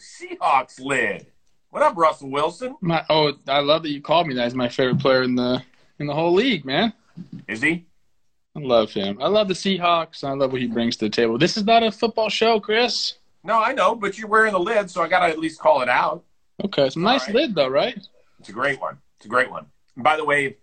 Seahawks lid. What up, Russell Wilson? My, oh, I love that you called me that. He's my favorite player in the in the whole league, man. Is he? I love him. I love the Seahawks. I love what he brings to the table. This is not a football show, Chris. No, I know, but you're wearing the lid, so I got to at least call it out. Okay, it's a nice right. lid, though, right? It's a great one. It's a great one. And by the way,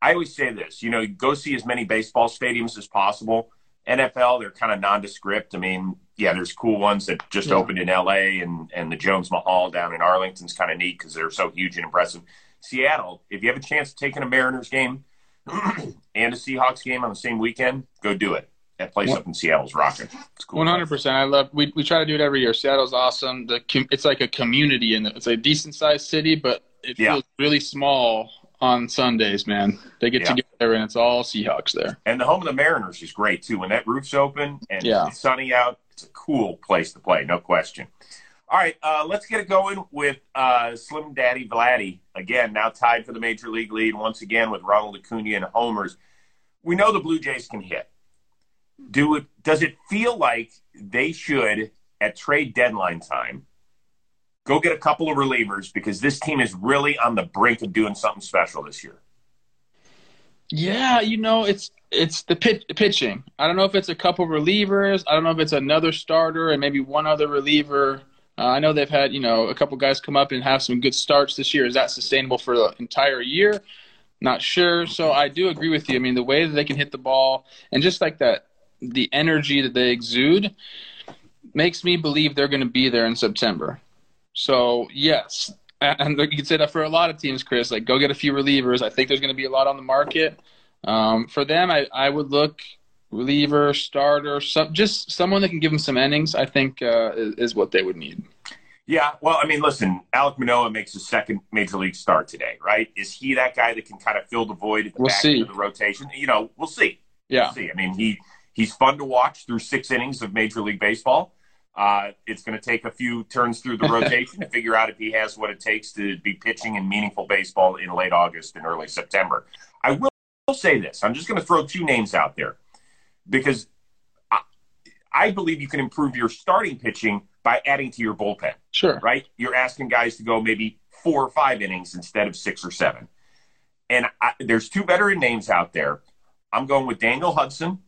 I always say this. You know, go see as many baseball stadiums as possible. NFL, they're kind of nondescript. I mean, yeah, there's cool ones that just yeah. opened in LA and, and the Jones Mahal down in Arlington's kind of neat because they're so huge and impressive. Seattle, if you have a chance to take in a Mariners game and a Seahawks game on the same weekend, go do it. That place up in Seattle's rocking. It's cool. One hundred percent. I love. We we try to do it every year. Seattle's awesome. The it's like a community, and it's a decent sized city, but it feels really small on Sundays, man. They get yeah. together and it's all Seahawks there. And the home of the Mariners is great too. When that roof's open and yeah. it's sunny out, it's a cool place to play, no question. All right, uh, let's get it going with uh, Slim Daddy Vladdy. Again, now tied for the major league lead once again with Ronald Acuna and homers. We know the Blue Jays can hit. Do it? Does it feel like they should at trade deadline time go get a couple of relievers because this team is really on the brink of doing something special this year. Yeah, you know, it's it's the pitch, pitching. I don't know if it's a couple relievers. I don't know if it's another starter and maybe one other reliever. Uh, I know they've had you know a couple guys come up and have some good starts this year. Is that sustainable for the entire year? Not sure. So I do agree with you. I mean, the way that they can hit the ball and just like that, the energy that they exude makes me believe they're going to be there in September. So yes, and you can say that for a lot of teams, Chris. Like, go get a few relievers. I think there's going to be a lot on the market. Um, for them, I, I would look reliever, starter, some, just someone that can give them some innings. I think uh, is, is, what they would need. Yeah, well, I mean, listen, Alec Manoah makes his second major league start today, right? Is he that guy that can kind of fill the void at the we'll back see. of the rotation? You know, we'll see. Yeah, we'll see. I mean, he he's fun to watch through six innings of major league baseball. Uh, it's going to take a few turns through the rotation to figure out if he has what it takes to be pitching in meaningful baseball in late August and early September. I will say this I'm just going to throw two names out there because I, I believe you can improve your starting pitching by adding to your bullpen. Sure. Right? You're asking guys to go maybe four or five innings instead of six or seven. And I, there's two veteran names out there. I'm going with Daniel Hudson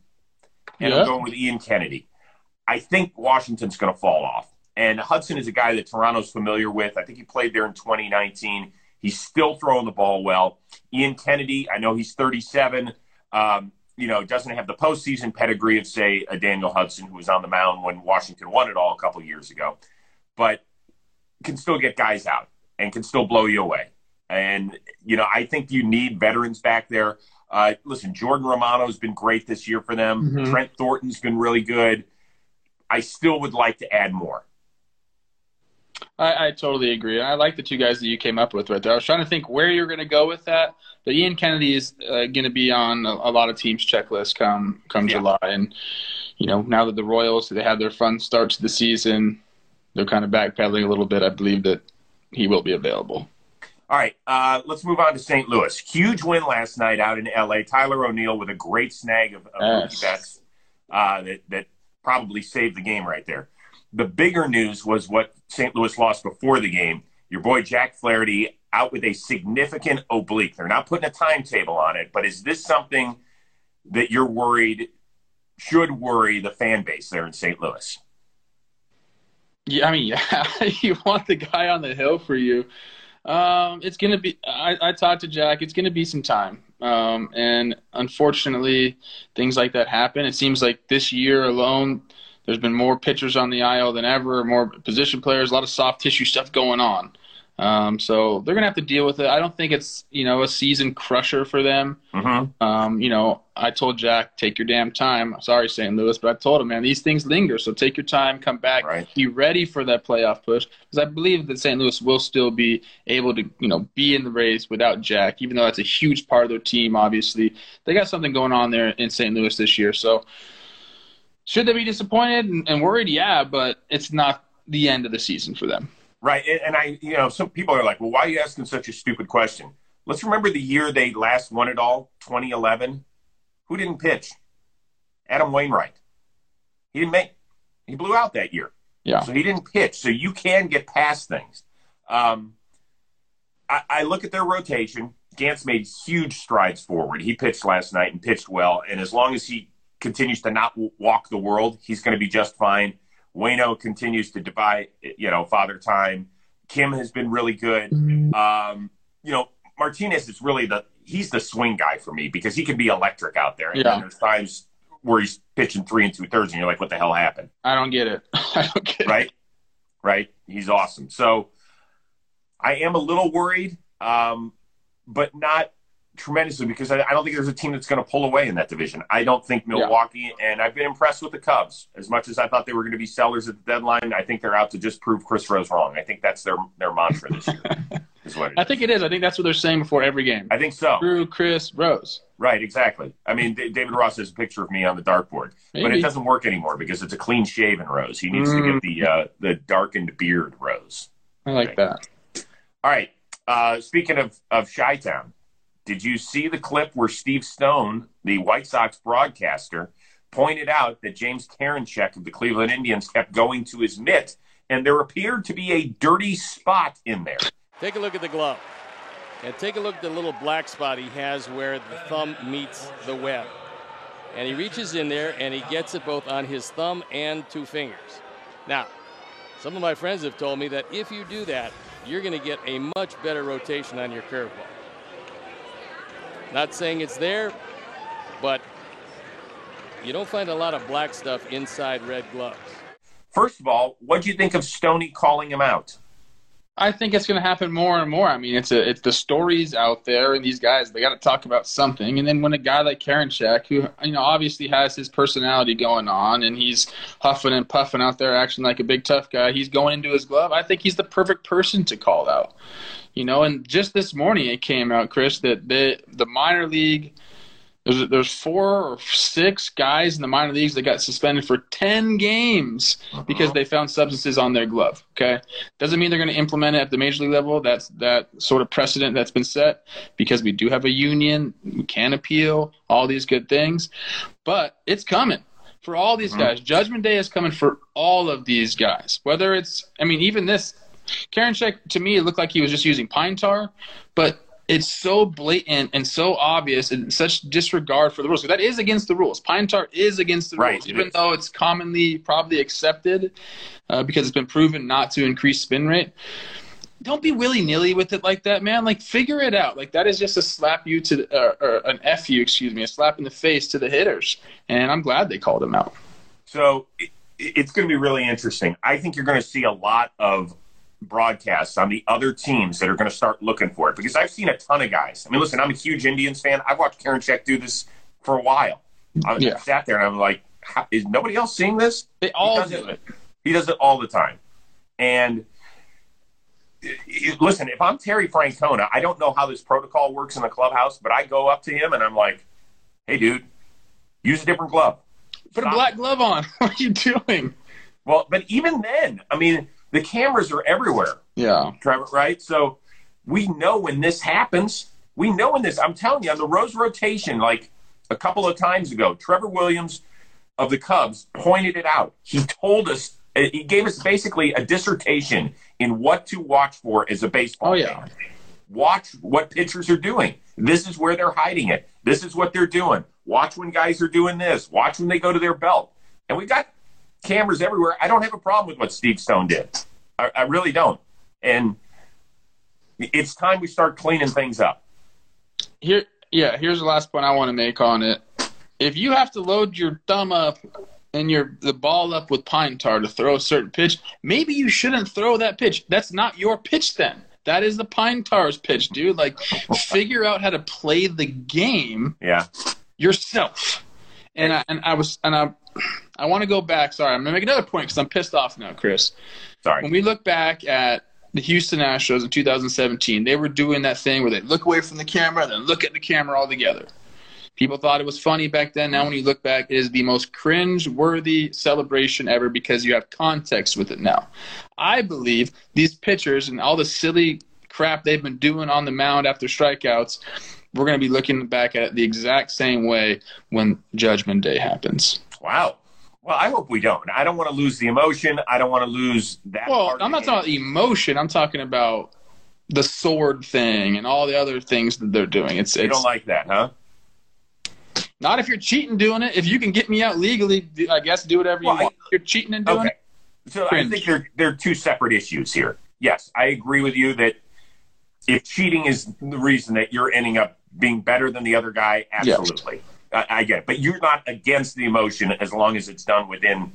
and yeah. I'm going with Ian Kennedy. I think Washington's going to fall off. And Hudson is a guy that Toronto's familiar with. I think he played there in 2019. He's still throwing the ball well. Ian Kennedy, I know he's 37. Um, you know, doesn't have the postseason pedigree of, say, a Daniel Hudson who was on the mound when Washington won it all a couple years ago, but can still get guys out and can still blow you away. And, you know, I think you need veterans back there. Uh, listen, Jordan Romano's been great this year for them. Mm-hmm. Trent Thornton's been really good. I still would like to add more. I, I, totally agree. And I like the two guys that you came up with right there. I was trying to think where you're going to go with that, but Ian Kennedy is uh, going to be on a, a, lot of teams' checklists come come yeah. July, and you know now that the Royals they had their fun start to the season, they're kind of backpedaling a little bit. I believe that he will be available. All right, uh, let's move on to St. Louis. Huge win last night out in LA. Tyler O'Neill with a great snag of, of yes. bets uh, that that probably saved the game right there. The bigger news was what St. Louis lost before the game. Your boy Jack Flaherty out with a significant oblique. They're not putting a timetable on it, but is this something that you're worried should worry the fan base there in St. Louis? Yeah, I mean, yeah, you want the guy on the hill for you. Um, it's gonna be. I, I talked to Jack. It's gonna be some time. Um, and unfortunately, things like that happen. It seems like this year alone, there's been more pitchers on the IL than ever, more position players, a lot of soft tissue stuff going on. Um, so they're gonna have to deal with it. I don't think it's you know a season crusher for them. Mm-hmm. Um, you know, I told Jack, take your damn time. Sorry, St. Louis, but I told him, man, these things linger. So take your time, come back, right. be ready for that playoff push. Because I believe that St. Louis will still be able to you know be in the race without Jack, even though that's a huge part of their team. Obviously, they got something going on there in St. Louis this year. So should they be disappointed and, and worried? Yeah, but it's not the end of the season for them. Right. And I, you know, some people are like, well, why are you asking such a stupid question? Let's remember the year they last won it all, 2011. Who didn't pitch? Adam Wainwright. He didn't make, he blew out that year. Yeah. So he didn't pitch. So you can get past things. Um, I, I look at their rotation. Gant's made huge strides forward. He pitched last night and pitched well. And as long as he continues to not walk the world, he's going to be just fine. Wayno continues to divide, you know, father time. Kim has been really good. Um, you know, Martinez is really the he's the swing guy for me because he can be electric out there. And Yeah. then there's times where he's pitching three and two thirds, and you're like, what the hell happened? I don't get it. I don't get it. right? Right? He's awesome. So I am a little worried, um, but not tremendously because I, I don't think there's a team that's going to pull away in that division. I don't think Milwaukee, and I've been impressed with the Cubs as much as I thought they were going to be sellers at the deadline. I think they're out to just prove Chris Rose wrong. I think that's their their mantra this year. is what I is. think it is. I think that's what they're saying before every game. I think so. Drew, Chris, Rose. Right, exactly. I mean, D- David Ross has a picture of me on the dartboard, but it doesn't work anymore because it's a clean shaven Rose. He needs to Mm. get the uh, the darkened beard Rose. I like that. All right. Uh, speaking of of Chi Town, did you see the clip where Steve Stone, the White Sox broadcaster, pointed out that James Karinchak of the Cleveland Indians kept going to his mitt, and there appeared to be a dirty spot in there. Take a look at the glove. And take a look at the little black spot he has where the thumb meets the web. And he reaches in there and he gets it both on his thumb and two fingers. Now, some of my friends have told me that if you do that, you're going to get a much better rotation on your curveball. Not saying it's there, but you don't find a lot of black stuff inside red gloves. First of all, what do you think of Stoney calling him out? I think it's going to happen more and more. I mean, it's a, it's the stories out there, and these guys they got to talk about something. And then when a guy like Karinchak, who you know obviously has his personality going on, and he's huffing and puffing out there, acting like a big tough guy, he's going into his glove. I think he's the perfect person to call out. You know, and just this morning it came out, Chris, that the the minor league there's there's four or six guys in the minor leagues that got suspended for ten games uh-huh. because they found substances on their glove. Okay, doesn't mean they're going to implement it at the major league level. That's that sort of precedent that's been set because we do have a union, we can appeal, all these good things, but it's coming for all these uh-huh. guys. Judgment Day is coming for all of these guys. Whether it's, I mean, even this Karinchak to me, it looked like he was just using pine tar, but it's so blatant and so obvious and such disregard for the rules. That is against the rules. Pine tar is against the Right, rules, even is. though it's commonly probably accepted uh, because it's been proven not to increase spin rate. Don't be willy nilly with it like that, man. Like figure it out. Like that is just a slap you to the, uh, or an f you, excuse me, a slap in the face to the hitters. And I'm glad they called him out. So it's going to be really interesting. I think you're going to see a lot of broadcasts on the other teams that are going to start looking for it because I've seen a ton of guys. I mean, listen, I'm a huge Indians fan. I've watched Karinchak do this for a while. I Yeah. sat there and I'm like, How, is nobody else seeing this? They He all does do it. He does it all the time. And listen, if I'm Terry Francona, I don't know how this protocol works in the clubhouse, but I go up to him and I'm like, "Hey, dude, use a different glove." Put a black glove on. what are you doing? Well, but even then, I mean, the cameras are everywhere, Yeah. Trevor, right? So we know when this happens. We know when this, I'm telling you, on the Rose rotation, like a couple of times ago, Trevor Williams of the Cubs pointed it out. He told us, uh, he gave us basically a dissertation in what to watch for as a baseball Oh, yeah. fan. Watch what pitchers are doing. This is where they're hiding it. This is what they're doing. Watch when guys are doing this. Watch when they go to their belt. And we got cameras everywhere. I don't have a problem with what Steve Stone did. I, I really don't. And it's time we start cleaning things up. Here, yeah. Here's the last point I want to make on it. If you have to load your thumb up and your the ball up with pine tar to throw a certain pitch, maybe you shouldn't throw that pitch. That's not your pitch then. That is the pine tar's pitch, dude. Like, figure out how to play the game Yeah. yourself. And I, and I was and I I want to go back. Sorry, I'm gonna make another point because I'm pissed off now, Chris. Sorry. When we look back at the Houston Astros in 2017, they were doing that thing where they look away from the camera, then look at the camera all together. People thought it was funny back then. Now, when you look back, it is the most cringe-worthy celebration ever because you have context with it now. I believe these pitchers and all the silly crap they've been doing on the mound after strikeouts, we're going to be looking back at it the exact same way when Judgment Day happens. Wow. Well, I hope we don't. I don't want to lose the emotion. I don't want to lose that. Well, I'm not talking about emotion. I'm talking about the sword thing and all the other things that they're doing. It's you it's don't like that, huh? not if you're cheating doing it. If you can get me out legally, I guess do whatever Well, you want. If you're cheating and doing Okay. it. So I think they're they're two separate issues here. Yes, I agree with you that if cheating is the reason that you're ending up being better than the other guy, absolutely. I, I get it. But you're not against the emotion as long as it's done within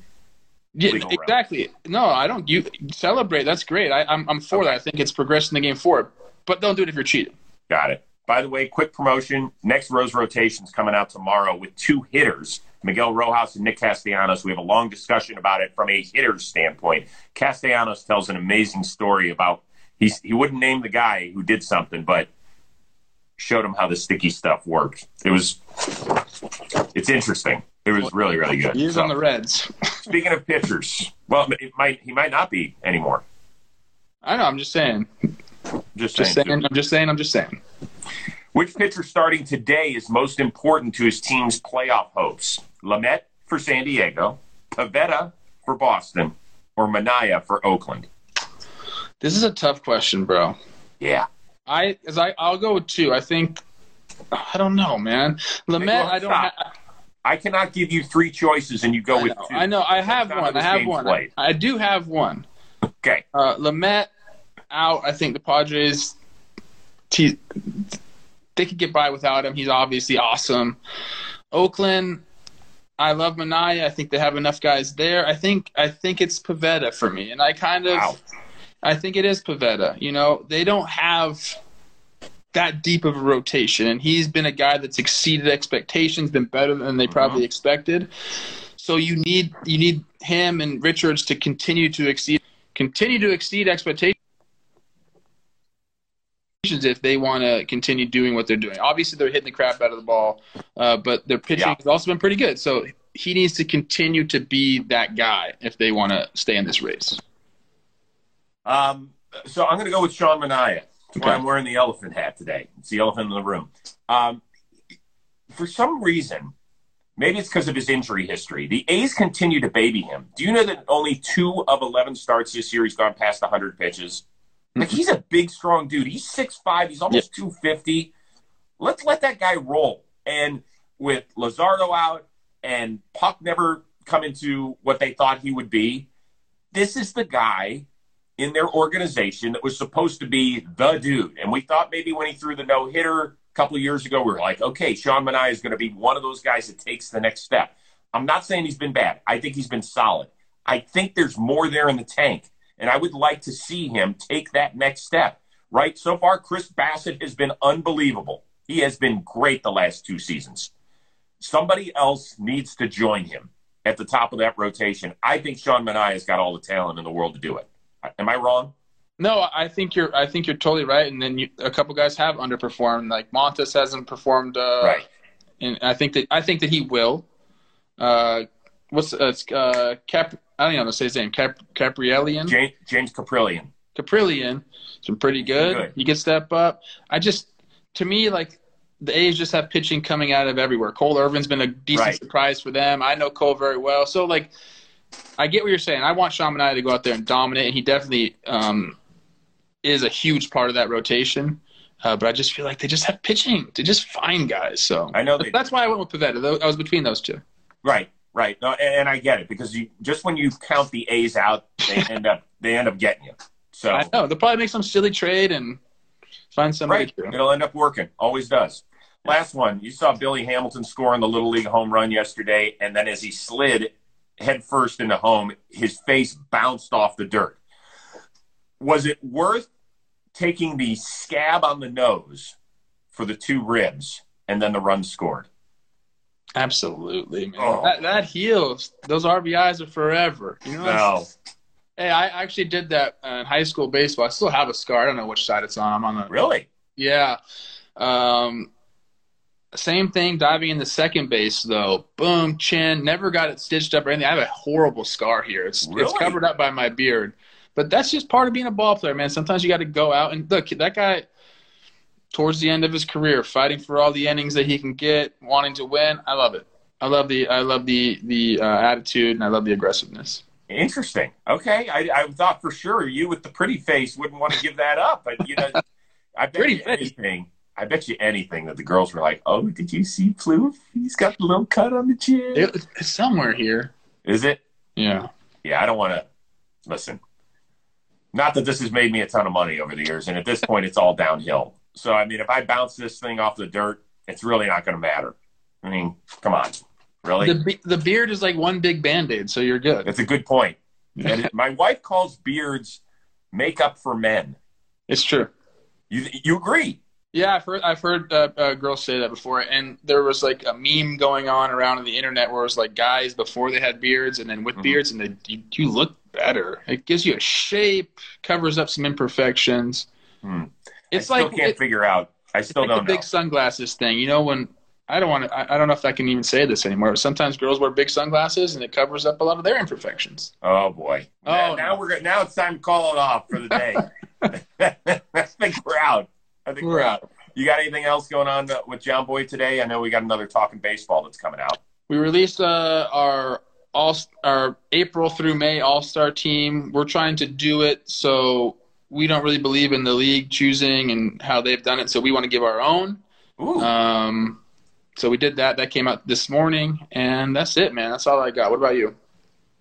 Yeah, legal realm. exactly. No, I don't. You celebrate. That's great. I, I'm I'm for Okay. that. I think it's progressing the game forward. But don't do it if you're cheating. Got it. By the way, quick promotion. Next Rose rotation's coming out tomorrow with two hitters, Miguel Rojas and Nick Castellanos. We have a long discussion about it from a hitter's standpoint. Castellanos tells an amazing story about he's, he wouldn't name the guy who did something, but showed him how the sticky stuff worked. It was it's interesting. It was really really good. He's So, on the Reds. speaking of pitchers, well, it might he might not be anymore. I know. I'm just saying. Just, Just saying. saying. I'm just saying. I'm just saying. Which pitcher starting today is most important to his team's playoff hopes? Lamet for San Diego, Pivetta for Boston, or Manaea for Oakland? This is a tough question, bro. Yeah. I as I I'll go with two. I think I don't know, man. Lamet, Well, I don't. Ha- I cannot give you three choices and you go I with know, two. I know. I have one. I have one. played. I do have one. Okay. Uh, Lamet out. I think the Padres. T- they could get by without him. He's obviously awesome. Oakland. I love Manaea. I think they have enough guys there. I think I think it's Pivetta for me, and I kind of Wow. I think it is Pivetta. You know, they don't have that deep of a rotation, and he's been a guy that's exceeded expectations, been better than they probably expected. So you need you need him and Richards to continue to exceed continue to exceed expectations if they want to continue doing what they're doing. Obviously, they're hitting the crap out of the ball, uh, but their pitching Yeah. has also been pretty good. So he needs to continue to be that guy if they want to stay in this race. Um, so I'm going to go with Sean Manaea. That's why Okay. I'm wearing the elephant hat today. It's the elephant in the room. Um, for some reason, maybe it's because of his injury history, the A's continue to baby him. Do you know that only two of 11 starts this year he's gone past 100 pitches? Like he's a big, strong dude. He's 6'5", he's almost 250. Let's let that guy roll. And with Luzardo out and Puk never come into what they thought he would be, this is the guy in their organization that was supposed to be the dude. And we thought maybe when he threw the no hitter a couple of years ago, we were like, okay, Sean Manaea is going to be one of those guys that takes the next step. I'm not saying he's been bad. I think he's been solid. I think there's more there in the tank. And I would like to see him take that next step. Right? So far, Chris Bassitt has been unbelievable. He has been great the last two seasons. Somebody else needs to join him at the top of that rotation. I think Sean Manaea has got all the talent in the world to do it. Am I wrong? No, I think you're. I think you're totally right. And then you, a couple guys have underperformed. Like Montas hasn't performed. Uh, right. And I think that I think that he will. Uh, what's uh, uh, Cap? I don't even know how to say his name. Cap Kaprielian. James, James Kaprielian. Kaprielian. It's been pretty good. Good. He can step up. I just, to me, like the A's just have pitching coming out of everywhere. Cole Irvin's been a decent Right. surprise for them. I know Cole very well, so like, I get what you're saying. I want Sean Manaea to go out there and dominate, and he definitely um, is a huge part of that rotation. Uh, but I just feel like they just have pitching to just find guys. So I know they that's why I went with Pivetta. I was between those two. Right, right. No, and, and I get it because you just when you count the A's out, they end up they end up getting you. So I know they'll probably make some silly trade and find somebody. right, it'll end up working. Always does. Last one, you saw Billy Hamilton score in the Little League home run yesterday, and then as he slid head first into home, his face bounced off the dirt. Was it worth taking the scab on the nose for the two ribs and then the run scored? Absolutely, man. Oh. That, that heals. Those RBIs are forever. You know. No. Hey, I actually did that in high school baseball. I still have a scar. I don't know which side it's on. I'm on the. Really? Yeah. Um, same thing. Diving in the second base though. Boom, chin. Never got it stitched up or anything. I have a horrible scar here. It's it's covered up by my beard. But that's just part of being a ball player, man. Sometimes you got to go out and look. That guy, towards the end of his career, fighting for all the innings that he can get, wanting to win. I love it. I love the I love the the uh, attitude and I love the aggressiveness. Interesting. Okay, I, I thought for sure you with the pretty face wouldn't want to give that up, but you know, I bet Pretty you face. I bet you anything that the girls were like, "Oh, did you see Plouffe? He's got the little cut on the chin." It, it's somewhere here. Is it? Yeah. Yeah, I don't want to listen. Not that this has made me a ton of money over the years, and at this point, it's all downhill. So, I mean, if I bounce this thing off the dirt, it's really not going to matter. I mean, come on, really? The be- the beard is like one big band aid, so you're good. That's a good point. And it- my wife calls beards makeup for men. It's true. You you agree? Yeah, I've heard I've heard uh, uh, girls say that before, and there was like a meme going on around on the internet where it was like guys before they had beards and then with Mhm. beards, and they you, you look better. It gives you a shape, covers up some imperfections. Hmm. It's I still like can't it- figure out. I still like don't the know. big sunglasses thing. You know when I don't want to. I, I don't know if I can even say this anymore. But sometimes girls wear big sunglasses and it covers up a lot of their imperfections. Oh boy! Oh, now, no. now we're now it's time to call it off for the day. I think we're out. I think we're, out. You got anything else going on with John Boy today? I know we got another talking baseball that's coming out. We released uh, our all our April through May All Star team. We're trying to do it so we don't really believe in the league choosing and how they've done it. So we want to give our own. Ooh, Um, so we did that. That came out this morning, and that's it, man. That's all I got. What about you?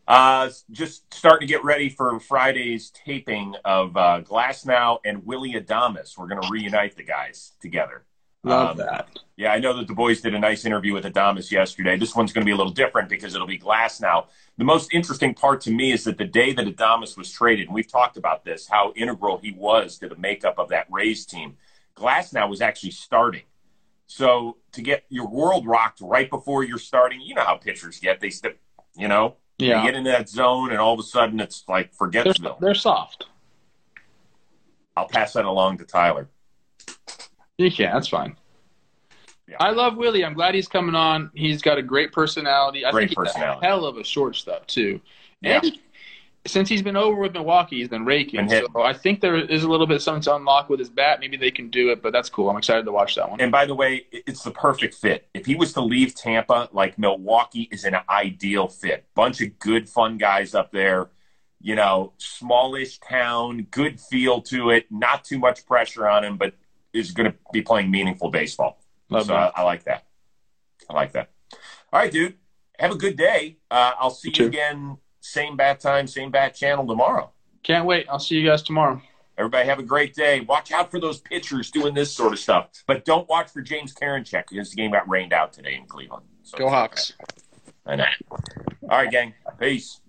Uh, just starting to get ready for Friday's taping of uh, Glasnow and Willie Adames. We're going to reunite the guys together. Love Um, that. Yeah, I know that the boys did a nice interview with Adames yesterday. This one's going to be a little different because it'll be Glasnow. The most interesting part to me is that the day that Adames was traded, and we've talked about this, how integral he was to the makeup of that Rays team. Glasnow was actually starting. So to get your world rocked right before you're starting, you know how pitchers get. They step, you know, they Yeah, get in that zone, and all of a sudden it's like they're, they're soft. I'll pass that along to Tyler. You can. That's fine. Yeah. I love Willie. I'm glad he's coming on. He's got a great personality. I Great think he's personality. a hell of a shortstop too. Yeah. And since he's been over with Milwaukee, he's been raking. Been so I think there is a little bit of something to unlock with his bat. Maybe they can do it, but that's cool. I'm excited to watch that one. And by the way, it's the perfect fit. If he was to leave Tampa, like Milwaukee is an ideal fit. Bunch of good, fun guys up there. You know, smallish town, good feel to it, not too much pressure on him, but is going to be playing meaningful baseball. Love so I. I like that. I like that. All right, dude. Have a good day. Uh, I'll see You you again, same bat time, same bat channel tomorrow. Can't wait. I'll see you guys tomorrow. Everybody have a great day. Watch out for those pitchers doing this sort of stuff. But don't watch for James Karinchak because the game got rained out today in Cleveland. So Go Hawks. I know. All right, gang. Peace.